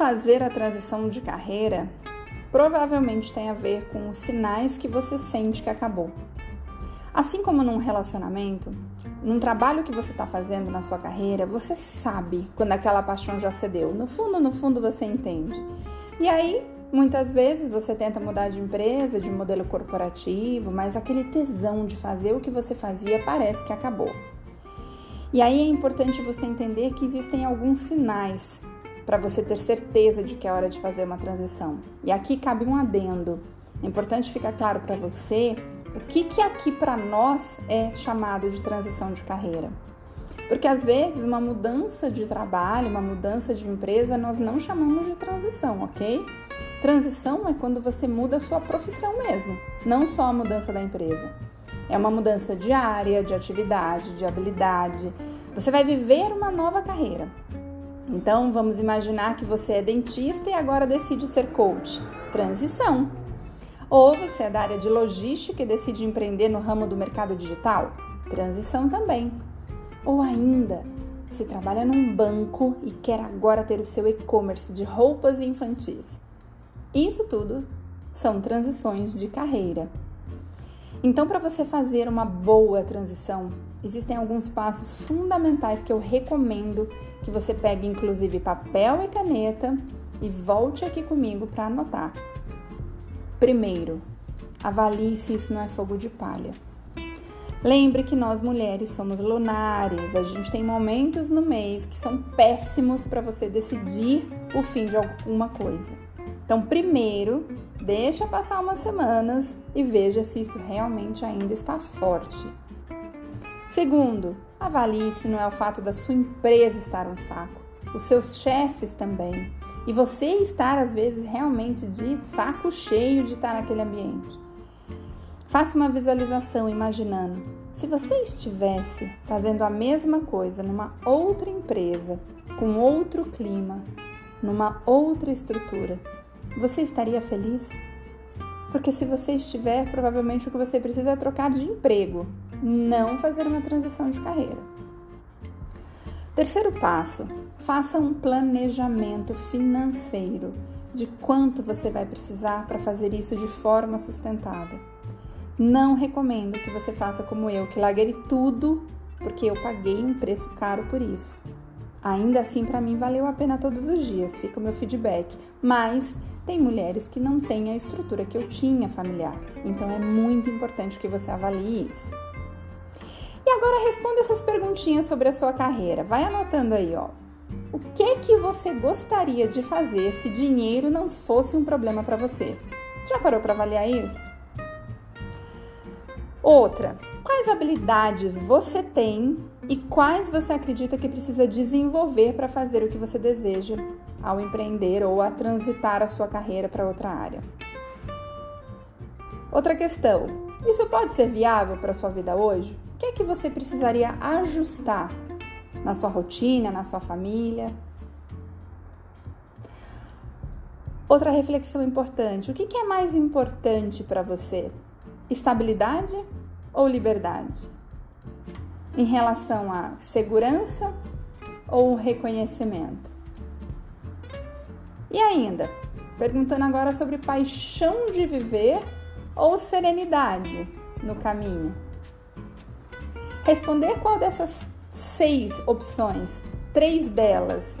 fazer a transição de carreira provavelmente tem a ver com os sinais que você sente que acabou. Assim como num relacionamento, num trabalho que você está fazendo na sua carreira, você sabe quando aquela paixão já cedeu. No fundo, no fundo, você entende. E aí, muitas vezes você tenta mudar de empresa, de modelo corporativo, mas aquele tesão de fazer o que você fazia parece que acabou. E aí é importante você entender que existem alguns sinais para você ter certeza de que é hora de fazer uma transição. E aqui cabe um adendo. É importante ficar claro para você o que, que aqui para nós é chamado de transição de carreira. Porque às vezes uma mudança de trabalho, uma mudança de empresa, nós não chamamos de transição, ok? Transição é quando você muda a sua profissão mesmo, não só a mudança da empresa. É uma mudança de área, de atividade, de habilidade. Você vai viver uma nova carreira. Então, vamos imaginar que você é dentista e agora decide ser coach. Transição. Ou você é da área de logística e decide empreender no ramo do mercado digital? Transição também. Ou ainda, você trabalha num banco e quer agora ter o seu e-commerce de roupas infantis. Isso tudo são transições de carreira. Então, para você fazer uma boa transição, existem alguns passos fundamentais que eu recomendo que você pegue, inclusive papel e caneta, e volte aqui comigo para anotar. Primeiro, avalie se isso não é fogo de palha. Lembre que nós mulheres somos lunares, a gente tem momentos no mês que são péssimos para você decidir o fim de alguma coisa. Então, primeiro, deixa passar umas semanas e veja se isso realmente ainda está forte. Segundo, avalie se não é o fato da sua empresa estar um saco, os seus chefes também, e você estar, às vezes, realmente de saco cheio de estar naquele ambiente. Faça uma visualização imaginando se você estivesse fazendo a mesma coisa numa outra empresa, com outro clima, numa outra estrutura, você estaria feliz? Porque se você estiver, provavelmente o que você precisa é trocar de emprego, não fazer uma transição de carreira. Terceiro passo: faça um planejamento financeiro de quanto você vai precisar para fazer isso de forma sustentada. Não recomendo que você faça como eu, que larguei tudo porque eu paguei um preço caro por isso. Ainda assim, para mim, valeu a pena todos os dias, fica o meu feedback. Mas tem mulheres que não têm a estrutura que eu tinha familiar. Então é muito importante que você avalie isso. E agora responda essas perguntinhas sobre a sua carreira. Vai anotando aí, ó. O que que você gostaria de fazer se dinheiro não fosse um problema para você? Já parou para avaliar isso? Outra, quais habilidades você tem e quais você acredita que precisa desenvolver para fazer o que você deseja ao empreender ou a transitar a sua carreira para outra área? Outra questão: isso pode ser viável para sua vida hoje? que é que você precisaria ajustar na sua rotina, na sua família? Outra reflexão importante: o que é mais importante para você? Estabilidade ou liberdade? Em relação à segurança ou reconhecimento? E ainda, perguntando agora sobre paixão de viver ou serenidade no caminho. Responder qual dessas seis opções, três delas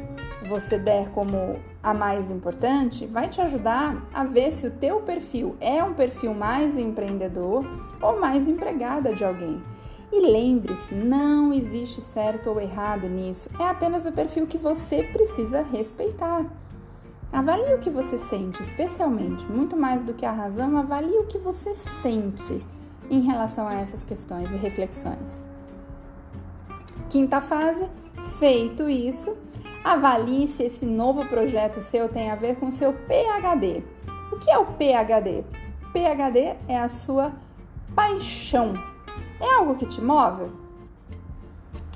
você der como a mais importante, vai te ajudar a ver se o teu perfil é um perfil mais empreendedor ou mais empregada de alguém. E lembre-se, não existe certo ou errado nisso, é apenas o perfil que você precisa respeitar. Avalie o que você sente, especialmente, muito mais do que a razão, avalie o que você sente em relação a essas questões e reflexões. Quinta fase, feito isso, avalie se esse novo projeto seu tem a ver com seu PhD. O que é o PhD? PhD é a sua paixão. É algo que te move?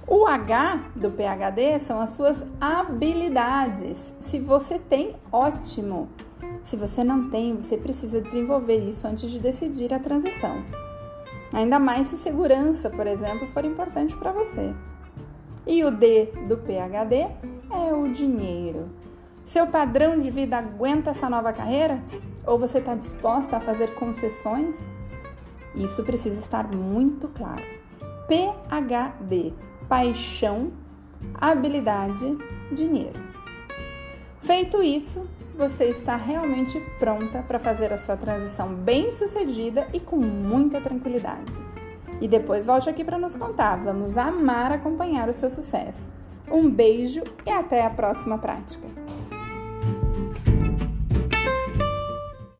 O H do PhD são as suas habilidades. Se você tem, ótimo. Se você não tem, você precisa desenvolver isso antes de decidir a transição. Ainda mais se segurança, por exemplo, for importante para você. E o D do PHD é o dinheiro. Seu padrão de vida aguenta essa nova carreira? Ou você está disposta a fazer concessões? Isso precisa estar muito claro. PHD: paixão, habilidade, dinheiro. Feito isso, você está realmente pronta para fazer a sua transição bem sucedida e com muita tranquilidade. E depois volte aqui para nos contar. Vamos amar acompanhar o seu sucesso. Um beijo e até a próxima prática!